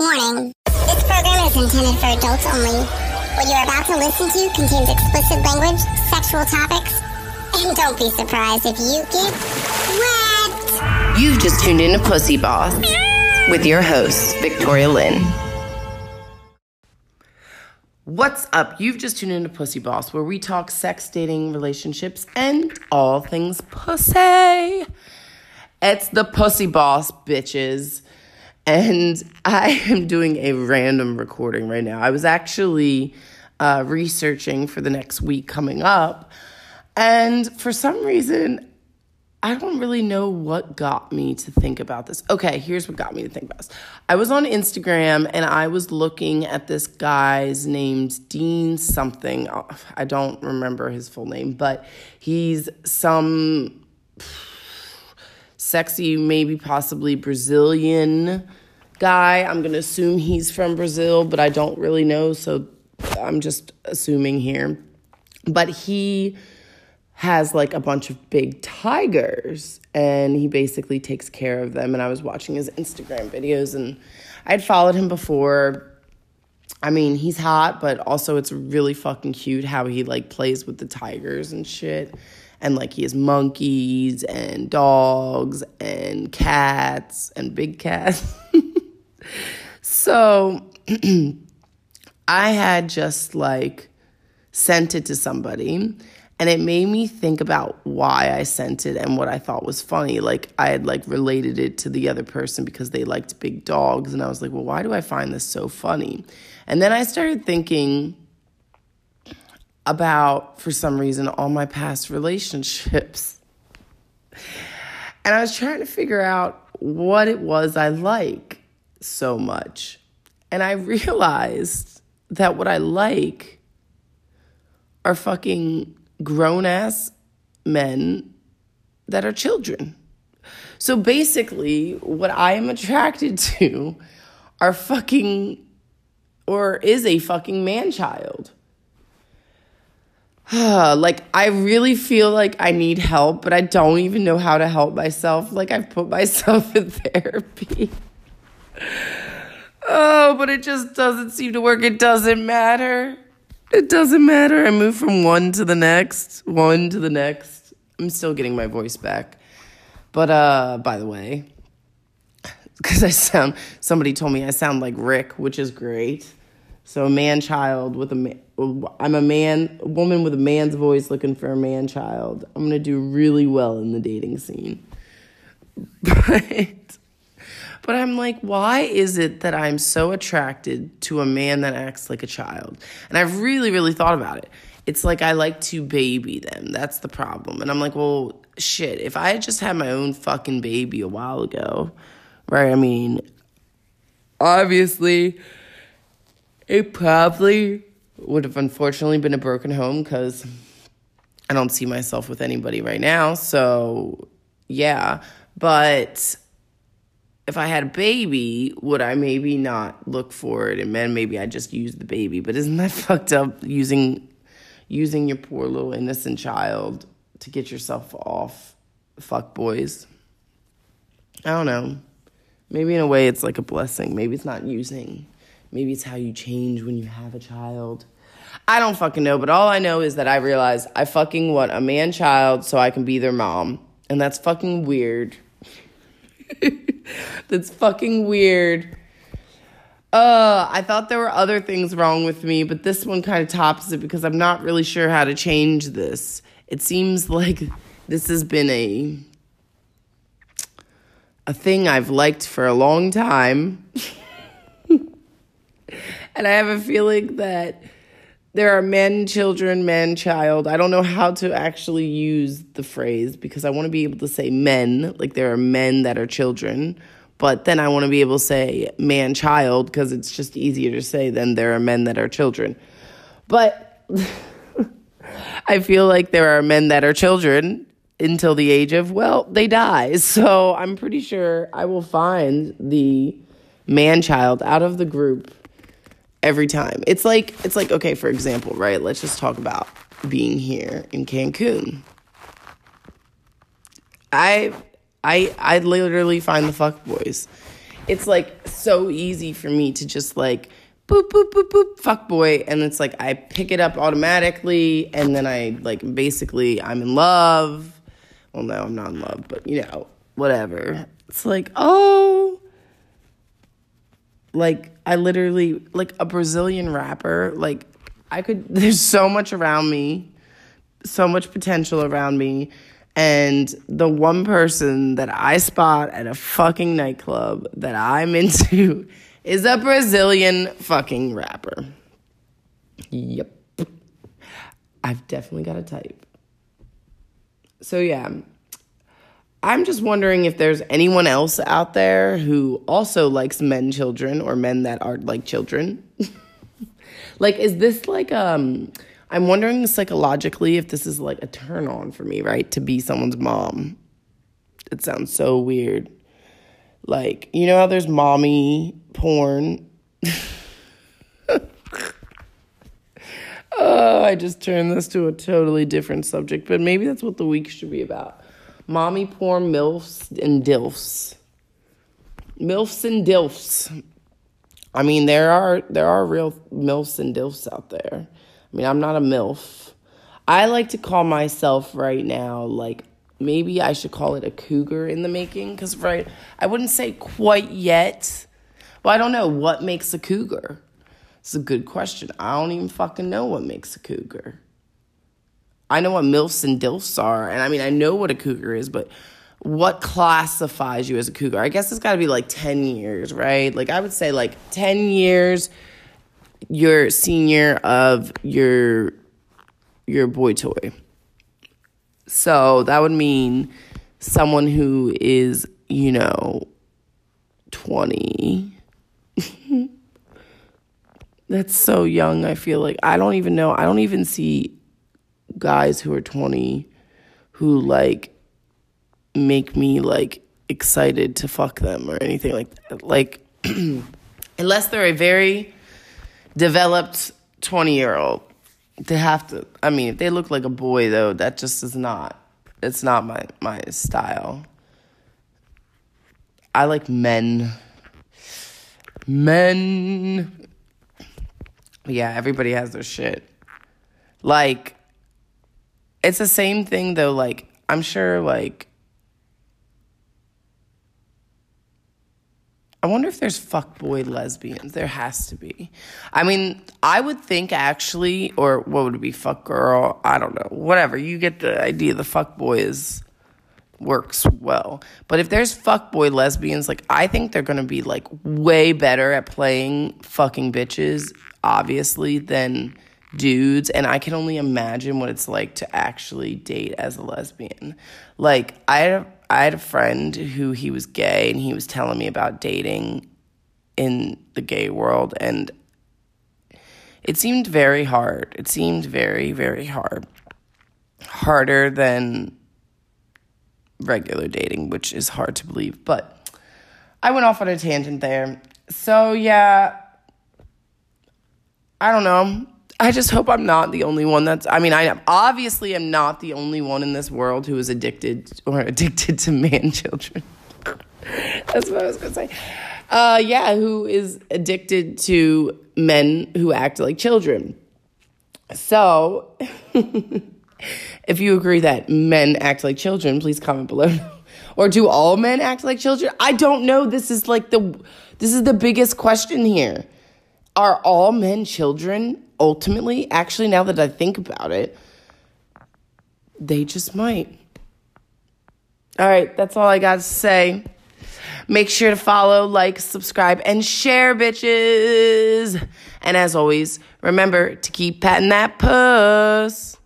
Warning. This program is intended for adults only. What you're about to listen to contains explicit language, sexual topics, and don't be surprised if you get wet. You've just tuned in to Pussy Boss with your host, Victoria Lynn. What's up? You've just tuned into Pussy Boss, where we talk sex, dating, relationships, and all things pussy. It's the Pussy Boss, bitches. And I am doing a random recording right now. I was actually uh, researching for the next week coming up. And for some reason, I don't really know what got me to think about this. Okay, here's what got me to think about this. I was on Instagram and I was looking at this guy's named Dean something. I don't remember his full name, but he's some sexy, maybe possibly Brazilian guy. I'm going to assume he's from Brazil, but I don't really know, so I'm just assuming here. But he has like a bunch of big tigers and he basically takes care of them and I was watching his Instagram videos and I'd followed him before. I mean, he's hot, but also it's really fucking cute how he like plays with the tigers and shit and like he has monkeys and dogs and cats and big cats. so I had just like sent it to somebody and it made me think about why I sent it and what I thought was funny. Like I had like related it to the other person because they liked big dogs and I was like, "Well, why do I find this so funny?" And then I started thinking about, for some reason, all my past relationships. And I was trying to figure out what it was I like so much. And I realized that what I like are fucking grown ass men that are children. So basically, what I am attracted to are fucking, or is a fucking man child. like I really feel like I need help, but I don't even know how to help myself. Like I've put myself in therapy. Oh, but it just doesn't seem to work. It doesn't matter. It doesn't matter. I move from one to the next, one to the next. I'm still getting my voice back. But uh by the way, cuz I sound somebody told me I sound like Rick, which is great. So a man child with a man I'm a man, a woman with a man's voice looking for a man child. I'm gonna do really well in the dating scene. But, but I'm like, why is it that I'm so attracted to a man that acts like a child? And I've really, really thought about it. It's like I like to baby them. That's the problem. And I'm like, well, shit, if I had just had my own fucking baby a while ago, right? I mean, obviously, it probably would have unfortunately been a broken home because I don't see myself with anybody right now. So, yeah. But if I had a baby, would I maybe not look for it and then maybe I just use the baby? But isn't that fucked up using using your poor little innocent child to get yourself off fuck boys? I don't know. Maybe in a way it's like a blessing. Maybe it's not using. Maybe it's how you change when you have a child. I don't fucking know, but all I know is that I realized I fucking want a man child so I can be their mom. And that's fucking weird. that's fucking weird. Uh, I thought there were other things wrong with me, but this one kind of tops it because I'm not really sure how to change this. It seems like this has been a a thing I've liked for a long time. and I have a feeling that there are men, children, man, child. I don't know how to actually use the phrase because I want to be able to say men, like there are men that are children, but then I want to be able to say man, child because it's just easier to say than there are men that are children. But I feel like there are men that are children until the age of, well, they die. So I'm pretty sure I will find the man child out of the group every time. It's like it's like okay, for example, right? Let's just talk about being here in Cancun. I I I literally find the fuck boys. it's like so easy for me to just like boop boop boop boop fuck boy and it's like I pick it up automatically and then I like basically I'm in love. Well no, I'm not in love, but you know, whatever. It's like, "Oh, like I literally like a Brazilian rapper, like I could there's so much around me, so much potential around me. And the one person that I spot at a fucking nightclub that I'm into is a Brazilian fucking rapper. Yep. I've definitely got a type. So yeah, I'm just wondering if there's anyone else out there who also likes men children or men that are like children. like is this like um I'm wondering psychologically if this is like a turn on for me, right? To be someone's mom. It sounds so weird. Like, you know how there's mommy porn? oh, I just turned this to a totally different subject, but maybe that's what the week should be about. Mommy porn, MILFs, and DILFs. MILFs and DILFs. I mean, there are there are real MILFs and DILFs out there. I mean, I'm not a MILF. I like to call myself right now like maybe I should call it a cougar in the making because, right, I wouldn't say quite yet. Well, I don't know what makes a cougar. It's a good question. I don't even fucking know what makes a cougar. I know what MILFs and DILFs are, and I mean, I know what a cougar is, but what classifies you as a cougar? I guess it's got to be like 10 years, right? Like, I would say like 10 years, you're senior of your your boy toy. So that would mean someone who is, you know, 20. That's so young, I feel like. I don't even know. I don't even see guys who are 20 who like make me like excited to fuck them or anything like that. Like unless they're a very developed 20 year old they have to i mean if they look like a boy though that just is not it's not my my style. I like men. Men. Yeah everybody has their shit. Like it's the same thing though like i'm sure like I wonder if there's fuckboy lesbians. There has to be. I mean, I would think actually, or what would it be, fuck girl? I don't know. Whatever. You get the idea. The fuckboy is works well. But if there's fuckboy lesbians, like I think they're gonna be like way better at playing fucking bitches, obviously, than dudes. And I can only imagine what it's like to actually date as a lesbian. Like I had I had a friend who he was gay and he was telling me about dating in the gay world and it seemed very hard. It seemed very, very hard. Harder than regular dating, which is hard to believe. But I went off on a tangent there. So, yeah, I don't know. I just hope I'm not the only one that's. I mean, I obviously am not the only one in this world who is addicted or addicted to man children. that's what I was gonna say. Uh, yeah, who is addicted to men who act like children. So, if you agree that men act like children, please comment below. or do all men act like children? I don't know. This is like the this is the biggest question here. Are all men children? Ultimately, actually, now that I think about it, they just might. All right, that's all I got to say. Make sure to follow, like, subscribe, and share, bitches. And as always, remember to keep patting that puss.